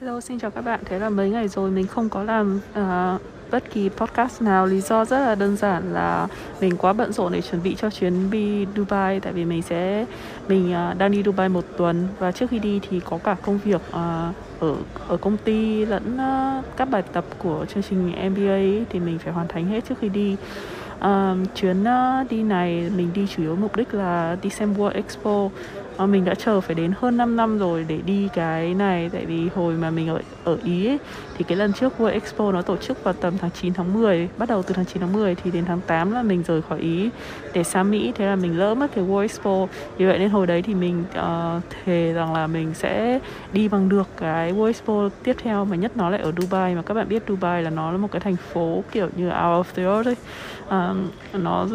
Hello, xin chào các bạn. Thế là mấy ngày rồi mình không có làm uh, bất kỳ podcast nào. Lý do rất là đơn giản là mình quá bận rộn để chuẩn bị cho chuyến đi Dubai. Tại vì mình sẽ mình uh, đang đi Dubai một tuần và trước khi đi thì có cả công việc uh, ở ở công ty lẫn uh, các bài tập của chương trình MBA ấy, thì mình phải hoàn thành hết trước khi đi. Uh, chuyến uh, đi này mình đi chủ yếu mục đích là đi xem World Expo mà mình đã chờ phải đến hơn 5 năm rồi để đi cái này. Tại vì hồi mà mình ở ở Ý ấy, thì cái lần trước World Expo nó tổ chức vào tầm tháng 9 tháng 10 bắt đầu từ tháng 9 tháng 10 thì đến tháng 8 là mình rời khỏi Ý để sang Mỹ. Thế là mình lỡ mất cái World Expo. Vì vậy nên hồi đấy thì mình uh, thề rằng là mình sẽ đi bằng được cái World Expo tiếp theo mà nhất nó lại ở Dubai. Mà các bạn biết Dubai là nó là một cái thành phố kiểu như out of the earth ấy. Uh, nó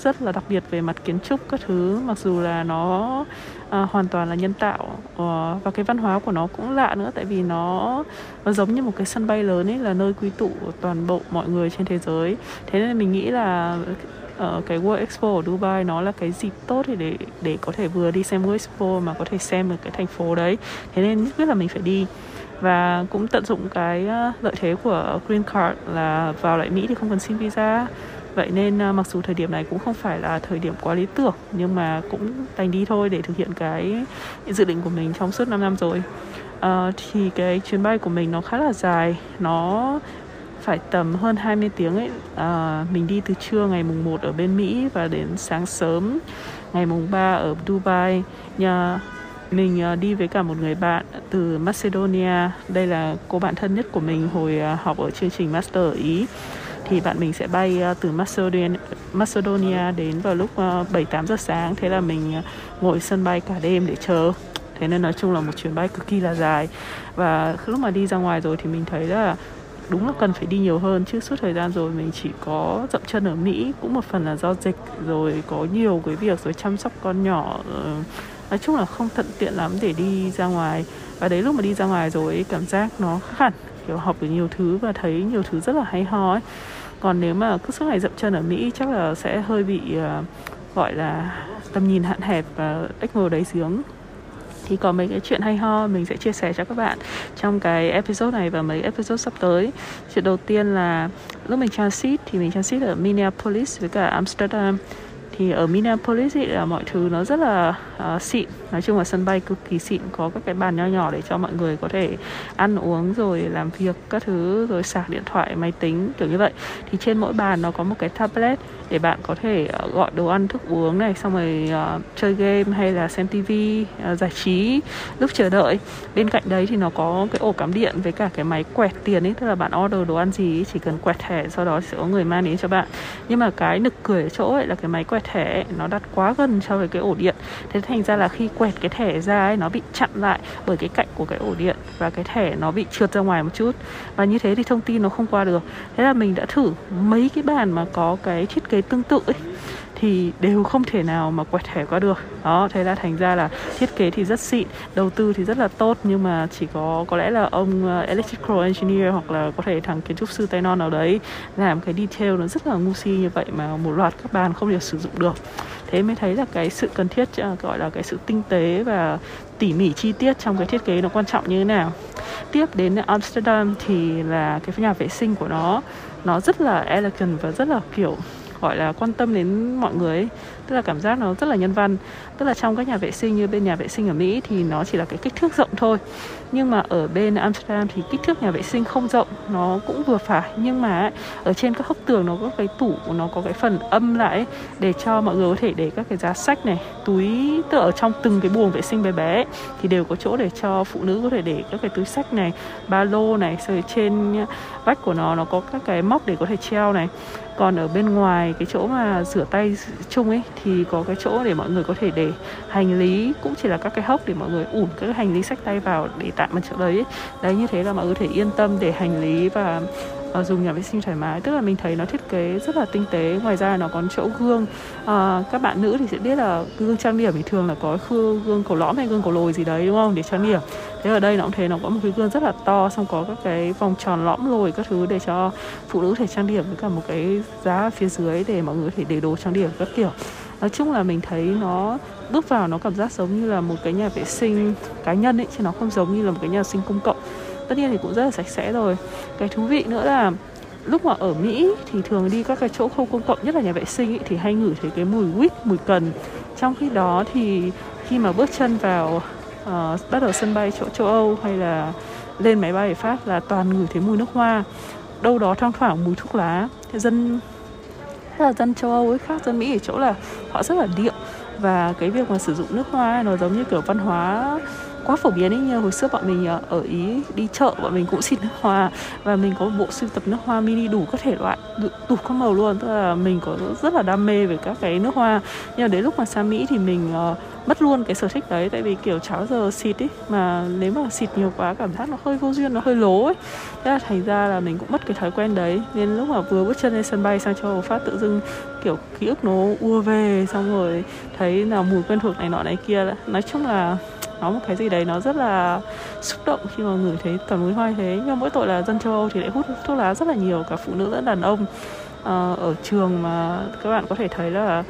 rất là đặc biệt về mặt kiến trúc các thứ. Mặc dù là nó à, hoàn toàn là nhân tạo. À, và cái văn hóa của nó cũng lạ nữa tại vì nó nó giống như một cái sân bay lớn ấy là nơi quy tụ toàn bộ mọi người trên thế giới. Thế nên mình nghĩ là ở cái World Expo ở Dubai nó là cái dịp tốt để để để có thể vừa đi xem World Expo mà có thể xem được cái thành phố đấy. Thế nên nhất quyết là mình phải đi. Và cũng tận dụng cái ờ, lợi thế của Green Card là vào lại Mỹ thì không cần xin visa vậy nên à, mặc dù thời điểm này cũng không phải là thời điểm quá lý tưởng nhưng mà cũng đành đi thôi để thực hiện cái dự định của mình trong suốt 5 năm rồi. Uh, thì cái chuyến bay của mình nó khá là dài nó phải tầm hơn 20 tiếng ấy. À, mình đi từ trưa ngày mùng 1 ở bên Mỹ và đến sáng sớm ngày mùng 3 ở Dubai. Nhà mình à, đi với cả một người bạn từ Macedonia. Đây là cô bạn thân nhất của mình hồi à, học ở chương trình master ở Ý thì bạn mình sẽ bay ờ, từ Macedonia, Macedonia đến vào lúc ờ, 7-8 giờ sáng. Thế là mình ờ, ngồi sân bay cả đêm để chờ. Thế nên nói chung là một chuyến bay cực kỳ là dài. Và lúc mà đi ra ngoài rồi thì mình thấy là đúng là cần phải đi nhiều hơn. Chứ suốt thời gian rồi mình chỉ có dậm chân ở Mỹ cũng một phần là do dịch rồi có nhiều cái việc rồi chăm sóc con nhỏ nói chung là không thuận tiện lắm để đi ra ngoài. Và đấy lúc mà đi ra ngoài rồi cảm giác nó khác hẳn kiểu học được nhiều thứ và thấy nhiều thứ rất là hay ho ấy còn nếu mà cứ suốt ngày dậm chân ở Mỹ chắc là sẽ hơi bị uh, gọi là tầm nhìn hạn hẹp và ếch ngồi đáy giếng thì có mấy cái chuyện hay ho mình sẽ chia sẻ cho các bạn trong cái episode này và mấy episode sắp tới. Chuyện đầu tiên là lúc mình transit thì mình transit ở Minneapolis với cả Amsterdam thì ở Minneapolis ấy là mọi thứ nó rất là uh, xịn. Nói chung là sân bay cực kỳ xịn có các cái bàn nho nhỏ để cho mọi người có thể ăn uống rồi làm việc các thứ rồi sạc điện thoại máy tính kiểu như vậy. Thì trên mỗi bàn nó có một cái tablet để bạn có thể uh, gọi đồ ăn thức uống này xong rồi uh, chơi game hay là xem tivi uh, giải trí lúc chờ đợi. Bên cạnh đấy thì nó có cái ổ cắm điện với cả cái máy quẹt tiền ấy tức là bạn order đồ ăn gì chỉ cần quẹt thẻ sau đó sẽ có người mang đến cho bạn. Nhưng mà cái nực cười ở chỗ ấy là cái máy quẹt thẻ nó đặt quá gần so với cái ổ điện. Thế thành ra là khi quẹt cái thẻ ra ấy, nó bị chặn lại bởi cái cạnh của cái ổ điện và cái thẻ nó bị trượt ra ngoài một chút. Và như thế thì thông tin nó không qua được. Thế là mình đã thử mấy cái bàn mà có cái thiết kế tương tự ấy thì đều không thể nào mà quẹt thẻ qua được. Đó, thế là thành ra là thiết kế thì rất xịn, đầu tư thì rất là tốt, nhưng mà chỉ có có lẽ là ông ờ, electrical engineer hoặc là có thể thằng kiến trúc sư tay non nào đấy làm cái detail nó rất là ngu si như vậy mà một loạt các bàn không thể sử dụng được. Thế mới thấy là cái sự cần thiết ờ, gọi là cái sự tinh tế và tỉ mỉ chi tiết trong cái thiết kế nó quan trọng như thế nào. Tiếp đến Amsterdam thì là cái nhà vệ sinh của nó nó rất là elegant và rất là kiểu gọi là quan tâm đến mọi người ấy. tức là cảm giác nó rất là nhân văn. Tức là trong các nhà vệ sinh như bên nhà vệ sinh ở Mỹ thì nó chỉ là cái kích thước rộng thôi. Nhưng mà ở bên Amsterdam thì kích thước nhà vệ sinh không rộng, nó cũng vừa phải. Nhưng mà ở trên các hốc tường nó có cái tủ, nó có cái phần âm lại để cho mọi người có thể để các cái giá sách này, túi, tức ở trong từng cái buồng vệ sinh bé bé thì đều có chỗ để cho phụ nữ có thể để các cái túi sách này, ba lô này, rồi trên vách của nó nó có các cái móc để có thể treo này còn ở bên ngoài, cái chỗ mà rửa tay chung ấy, thì có cái chỗ để mọi người có thể để hành lý, cũng chỉ là các cái hốc để mọi người ủn các cái hành lý sách tay vào để tạm ở chỗ đấy ấy. đấy, như thế là mọi người có thể yên tâm để hành lý và Ờ, uh, dùng nhà vệ sinh thoải mái tức là mình thấy nó thiết kế rất là tinh tế ngoài ra nó còn chỗ gương. Uh, các bạn nữ thì sẽ biết là gương trang điểm thì thường là có gương, gương cầu lõm hay gương cầu lồi gì đấy đúng không? Để trang điểm. Thế ở đây nó cũng thế nó có một cái gương rất là to xong có các cái vòng tròn lõm lồi các thứ để cho phụ nữ thể trang điểm với cả một cái giá phía dưới để mọi người có thể để đồ trang điểm các kiểu. Nói chung là mình thấy nó bước vào nó cảm giác giống như là một cái nhà vệ sinh cá nhân ấy chứ nó không giống như là một cái nhà vệ sinh công cộng tất nhiên thì cũng rất là sạch sẽ rồi. Cái thú vị nữa là lúc mà ở Mỹ thì thường đi các cái chỗ không công cộng nhất là nhà vệ sinh ý, thì hay ngửi thấy cái mùi quýt mùi cần. Trong khi đó thì khi mà bước chân vào uh, bắt đầu sân bay chỗ châu Âu hay là lên máy bay ở Pháp là toàn ngửi thấy mùi nước hoa. Đâu đó thoang thoảng mùi thuốc lá. Thì dân là dân châu Âu ấy khác dân Mỹ ở chỗ là họ rất là điệu. Và cái việc mà sử dụng nước hoa ấy, nó giống như kiểu văn hóa quá phổ biến ấy như hồi xưa bọn mình ờ, ở ý đi chợ bọn mình cũng xịt nước hoa và mình có một bộ sưu tập nước hoa mini đủ các thể loại đủ, đủ các màu luôn. Tức là mình có rất là đam mê về các cái nước hoa. Nhưng mà đến lúc mà sang mỹ thì mình uh, mất luôn cái sở thích đấy. Tại vì kiểu cháo giờ xịt ấy mà nếu mà xịt nhiều quá cảm giác nó hơi vô duyên nó hơi lố ấy. Thế là thành ra là mình cũng mất cái thói quen đấy. Nên lúc mà vừa bước chân lên sân bay sang châu Âu phát tự dưng kiểu ký ức nó ua về xong rồi thấy là mùi quen thuộc này nọ này kia. Nói chung là nó một cái gì đấy nó rất là xúc động khi mà ngửi thấy toàn mùi hoa thế. Nhưng mỗi tội là dân châu Âu thì lại hút thuốc lá rất là nhiều cả phụ nữ lẫn đàn ông. À, ở trường mà các bạn có thể thấy là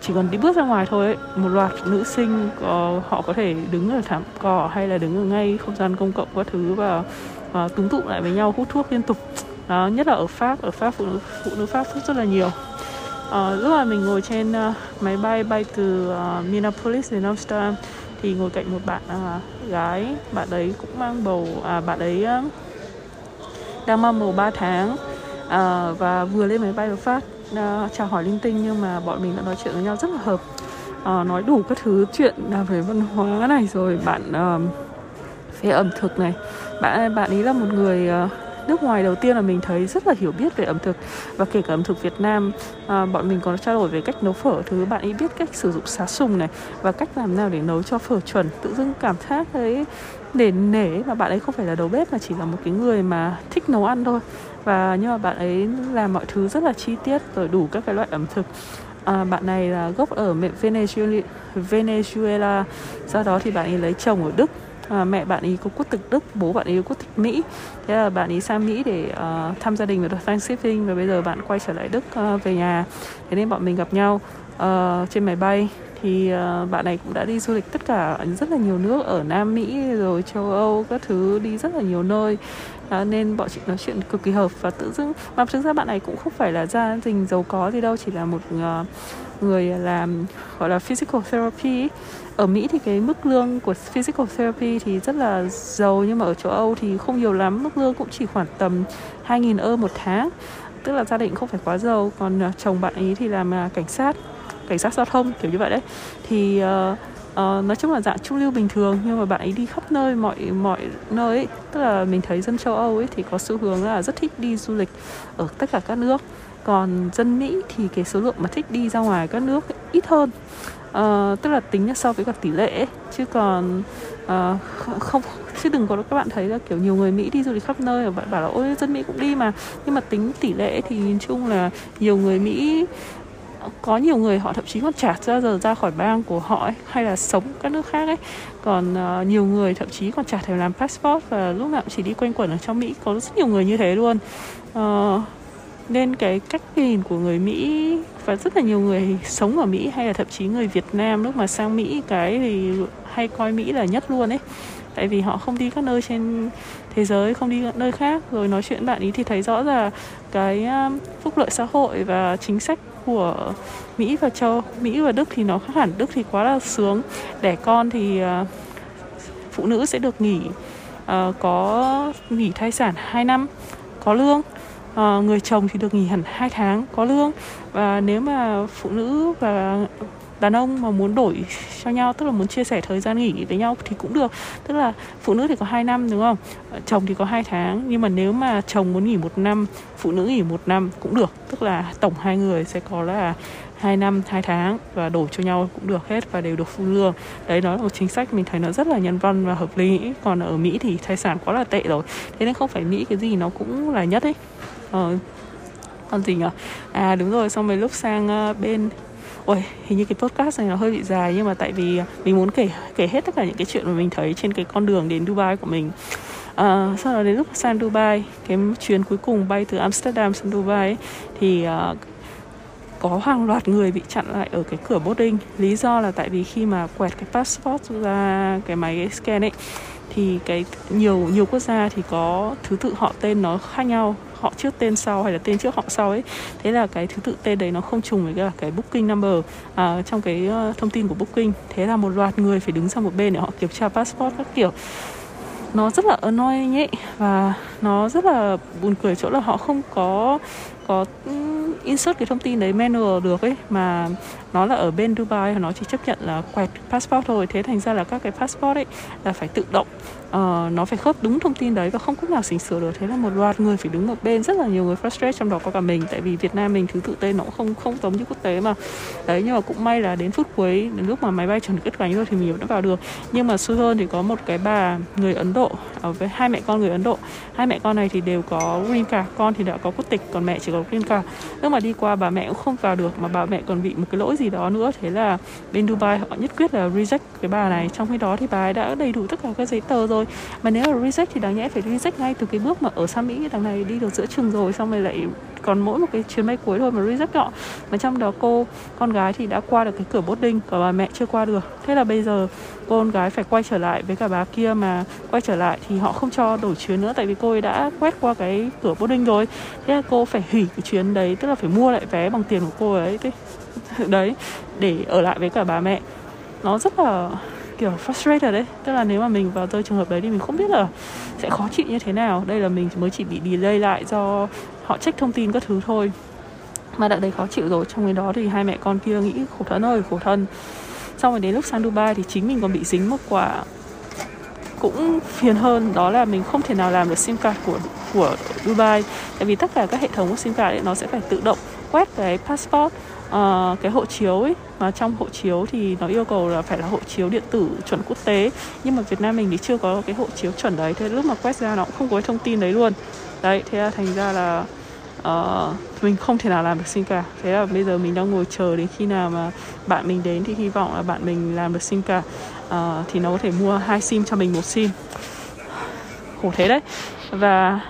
chỉ cần đi bước ra ngoài thôi ấy, một loạt nữ sinh có, họ có thể đứng ở thảm cỏ hay là đứng ở ngay không gian công cộng các thứ và, và túng tụ lại với nhau hút thuốc liên tục. Đó nhất là ở pháp ở pháp phụ nữ phụ nữ pháp hút rất là nhiều. À, lúc mà mình ngồi trên uh, máy bay bay từ uh, Minneapolis đến Amsterdam thì ngồi cạnh một bạn à, gái bạn ấy cũng mang bầu à bạn ấy à, đang mang bầu 3 tháng à, và vừa lên máy bay được phát à, chào hỏi linh tinh nhưng mà bọn mình đã nói chuyện với nhau rất là hợp à, nói đủ các thứ chuyện là về văn hóa này rồi bạn à, về ẩm thực này. Bạn bạn ấy là một người à, nước ngoài đầu tiên là mình thấy rất là hiểu biết về ẩm thực và kể cả ẩm thực Việt Nam à, bọn mình còn trao đổi về cách nấu phở. Thứ bạn ấy biết cách sử dụng xá sùng này và cách làm nào để nấu cho phở chuẩn tự dưng cảm giác thấy để nể mà bạn ấy không phải là đầu bếp mà chỉ là một cái người mà thích nấu ăn thôi. Và nhưng mà bạn ấy làm mọi thứ rất là chi tiết rồi đủ các cái loại ẩm thực. À, bạn này là gốc ở Venezuela Venezuela Do đó thì bạn ấy lấy chồng ở Đức à, mẹ bạn ấy có quốc tịch Đức bố bạn ấy có quốc tịch Mỹ. Thế là bạn ấy sang Mỹ để uh, thăm gia đình vào Thanksgiving và bây giờ bạn quay trở lại Đức uh, về nhà. Thế nên bọn mình gặp nhau uh, trên máy bay thì uh, bạn này cũng đã đi du lịch tất cả rất là nhiều nước ở Nam Mỹ rồi châu Âu các thứ đi rất là nhiều nơi. À, nên bọn chị nói chuyện cực kỳ hợp và tự dưng mà thực ra bạn này cũng không phải là gia đình giàu có gì đâu chỉ là một uh, người làm gọi là physical therapy ở Mỹ thì cái mức lương của physical therapy thì rất là giàu nhưng mà ở châu Âu thì không nhiều lắm mức lương cũng chỉ khoảng tầm 2.000 euro một tháng. Tức là gia đình không phải quá giàu còn chồng bạn ấy thì làm à, cảnh sát cảnh sát giao thông kiểu như vậy đấy thì uh, uh, nói chung là dạng trung lưu bình thường nhưng mà bạn ấy đi khắp nơi mọi mọi nơi ấy. tức là mình thấy dân châu Âu ấy thì có xu hướng là rất thích đi du lịch ở tất cả các nước còn dân Mỹ thì cái số lượng mà thích đi ra ngoài các nước ít hơn uh, tức là tính so với cả tỷ lệ ấy. chứ còn uh, không chứ đừng có các bạn thấy là kiểu nhiều người Mỹ đi du lịch khắp nơi và bạn bảo là ôi dân Mỹ cũng đi mà nhưng mà tính tỷ lệ thì nhìn chung là nhiều người Mỹ có nhiều người họ thậm chí còn trả ra giờ ra khỏi bang của họ ấy, hay là sống các nước khác ấy. Còn uh, nhiều người thậm chí còn trả thèm làm passport và lúc nào cũng chỉ đi quanh quẩn ở trong Mỹ có rất nhiều người như thế luôn. Uh, nên cái cách nhìn của người Mỹ và rất là nhiều người sống ở Mỹ hay là thậm chí người Việt Nam lúc mà sang Mỹ cái thì hay coi Mỹ là nhất luôn ấy. Tại vì họ không đi các nơi trên thế giới không đi các nơi khác. Rồi nói chuyện bạn ý thì thấy rõ là cái phúc lợi xã hội và chính sách của Mỹ và châu Mỹ và Đức thì nó khác hẳn. Đức thì quá là sướng. Đẻ con thì uh, phụ nữ sẽ được nghỉ uh, có nghỉ thai sản 2 năm có lương. Uh, người chồng thì được nghỉ hẳn 2 tháng có lương. Và nếu mà phụ nữ và đàn ông mà muốn đổi cho nhau tức là muốn chia sẻ thời gian nghỉ với nhau thì cũng được. Tức là phụ nữ thì có 2 năm đúng không? Ờ, chồng thì có 2 tháng. Nhưng mà nếu mà chồng muốn nghỉ một năm phụ nữ nghỉ một năm cũng được. Tức là tổng hai người sẽ có là 2 năm 2 tháng và đổi cho nhau cũng được hết và đều được phụ lương. Đấy nó là một chính sách mình thấy nó rất là nhân văn và hợp lý. Còn ở Mỹ thì thai sản quá là tệ rồi. Thế nên không phải Mỹ cái gì nó cũng là nhất ấy. Ờ, còn gì nhỉ à đúng rồi xong rồi lúc sang uh, bên ôi hình như cái podcast này nó hơi bị dài nhưng mà tại vì à, mình muốn kể kể hết tất cả những cái chuyện mà mình thấy trên cái con đường đến Dubai của mình. À, sau đó đến lúc sang Dubai cái chuyến cuối cùng bay từ Amsterdam sang Dubai ấy, thì uh, có hàng loạt người bị chặn lại ở cái cửa boarding. Lý do là tại vì khi mà quẹt cái passport ra cái máy scan ấy thì cái nhiều nhiều quốc gia thì có thứ tự họ tên nó khác nhau họ trước tên sau hay là tên trước họ sau ấy. Thế là cái thứ tự tên đấy nó không trùng với cả cái booking number à, trong cái uh, thông tin của booking. Thế là một loạt người phải đứng sang một bên để họ kiểm tra passport các kiểu. Nó rất là annoying ấy và nó rất là buồn cười chỗ là họ không có có insert cái thông tin đấy manual được ấy mà nó là ở bên Dubai nó chỉ chấp nhận là quẹt passport thôi. Thế thành ra là các cái passport ấy là phải tự động uh, nó phải khớp đúng thông tin đấy và không cách nào chỉnh sửa được. Thế là một loạt người phải đứng một bên rất là nhiều người frustrate trong đó có cả mình. Tại vì Việt Nam mình thứ tự tên nó cũng không không giống như quốc tế mà. Đấy nhưng mà cũng may là đến phút cuối đến lúc mà máy bay chuẩn cất cánh rồi thì mình vẫn vào được. Nhưng mà xui hơn thì có một cái bà người Ấn Độ ờ, với hai mẹ con người Ấn Độ hai mẹ mẹ con này thì đều có green card. Con thì đã có quốc tịch, còn mẹ chỉ có green card. Lúc mà đi qua, bà mẹ cũng không vào được, mà bà mẹ còn bị một cái lỗi gì đó nữa. Thế là bên Dubai họ nhất quyết là reject cái bà này. Trong khi đó thì bà ấy đã đầy đủ tất cả các giấy tờ rồi. Mà nếu là reject thì đáng nhẽ phải reject ngay từ cái bước mà ở sang Mỹ thằng này đi được giữa trường rồi, xong rồi lại còn mỗi một cái chuyến bay cuối thôi mà đi rất nhỏ. Mà trong đó cô, con gái thì đã qua được cái cửa boarding còn bà mẹ chưa qua được. Thế là bây giờ cô, con gái phải quay trở lại với cả bà kia mà quay trở lại thì họ không cho đổi chuyến nữa tại vì cô ấy đã quét qua cái cửa boarding rồi. Thế là cô phải hủy cái chuyến đấy, tức là phải mua lại vé bằng tiền của cô ấy thế đấy, để ở lại với cả bà mẹ. Nó rất là, kiểu, frustrated đấy. Tức là nếu mà mình vào rơi trường hợp đấy thì mình không biết là sẽ khó chịu như thế nào. Đây là mình mới chỉ bị delay lại do họ check thông tin các thứ thôi. Mà đã thấy khó chịu rồi trong cái đó thì hai mẹ con kia nghĩ khổ thân ơi khổ thân. Xong rồi đến lúc sang Dubai thì chính mình còn bị dính một quả cũng phiền hơn đó là mình không thể nào làm được sim card của của Dubai. Tại vì tất cả các hệ thống của sim card ấy, nó sẽ phải tự động quét cái passport uh, cái hộ chiếu ấy. Mà trong hộ chiếu thì nó yêu cầu là phải là hộ chiếu điện tử chuẩn quốc tế. Nhưng mà Việt Nam mình thì chưa có cái hộ chiếu chuẩn đấy thế lúc mà quét ra nó cũng không có cái thông tin đấy luôn đấy thế là thành ra là uh, mình không thể nào làm được sim cả thế là bây giờ mình đang ngồi chờ đến khi nào mà bạn mình đến thì hy vọng là bạn mình làm được sim cả uh, ờ, thì nó có thể mua hai sim cho mình một sim. Khổ thế đấy. Và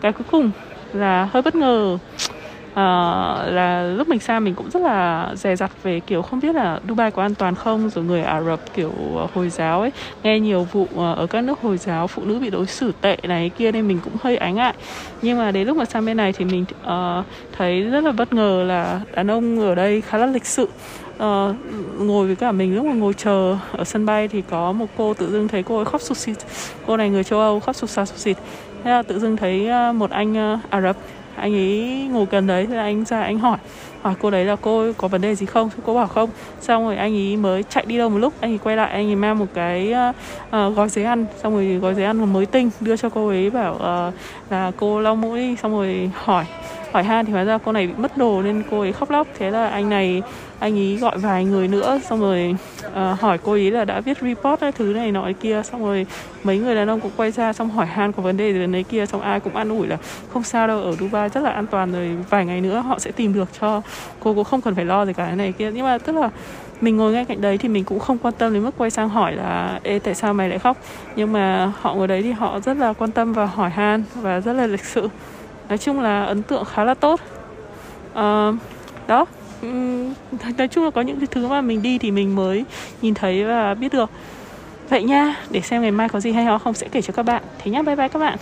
cái cuối cùng là hơi bất ngờ. uh, Ờ, là lúc mình sang mình cũng rất là dè dặt về kiểu không biết là Dubai có an toàn không rồi người Ả Rập kiểu ờ, hồi giáo ấy nghe nhiều vụ ờ, ở các nước hồi giáo phụ nữ bị đối xử tệ này kia nên mình cũng hơi ái ngại. Nhưng mà đến lúc mà sang bên này thì mình uh, thấy rất là bất ngờ là đàn ông ở đây khá là lịch sự. Uh, ngồi với cả mình lúc mà ngồi chờ ở sân bay thì có một cô tự dưng thấy cô ấy khóc sụt xịt cô này người châu Âu khóc sụt xa sụt xịt thế là tự dưng thấy uh, một anh uh, Ả Rập anh ấy ngồi gần đấy thì anh ra anh hỏi. Hỏi cô đấy là cô có vấn đề gì không? Cô bảo không. Xong rồi anh ấy mới chạy đi đâu một lúc anh ấy quay lại anh ấy mang một cái uh, gói giấy ăn. Xong rồi gói giấy ăn mới tinh đưa cho cô ấy bảo uh, là cô lau mũi xong rồi hỏi hỏi han thì hóa ra cô này bị mất đồ nên cô ấy khóc lóc. Thế là anh này anh ấy gọi vài người nữa xong rồi uh, hỏi cô ấy là đã viết report cái thứ này nọ kia xong rồi mấy người đàn ông cũng quay ra xong hỏi han có vấn đề gì đấy kia xong ai cũng an ủi là không sao đâu ở Dubai rất là an toàn rồi vài ngày nữa họ sẽ tìm được cho cô cũng không cần phải lo gì cả cái này kia. Nhưng mà tức là mình ngồi ngay cạnh đấy thì mình cũng không quan tâm đến mức quay sang hỏi là ê tại sao mày lại khóc? Nhưng mà họ ngồi đấy thì họ rất là quan tâm và hỏi han và rất là lịch sự nói chung là ấn tượng khá là tốt. Uh, đó nói chung là có những cái thứ mà mình đi thì mình mới nhìn thấy và biết được. Vậy nha để xem ngày mai có gì hay ho không sẽ kể cho các bạn. Thế nhá bye bye các bạn.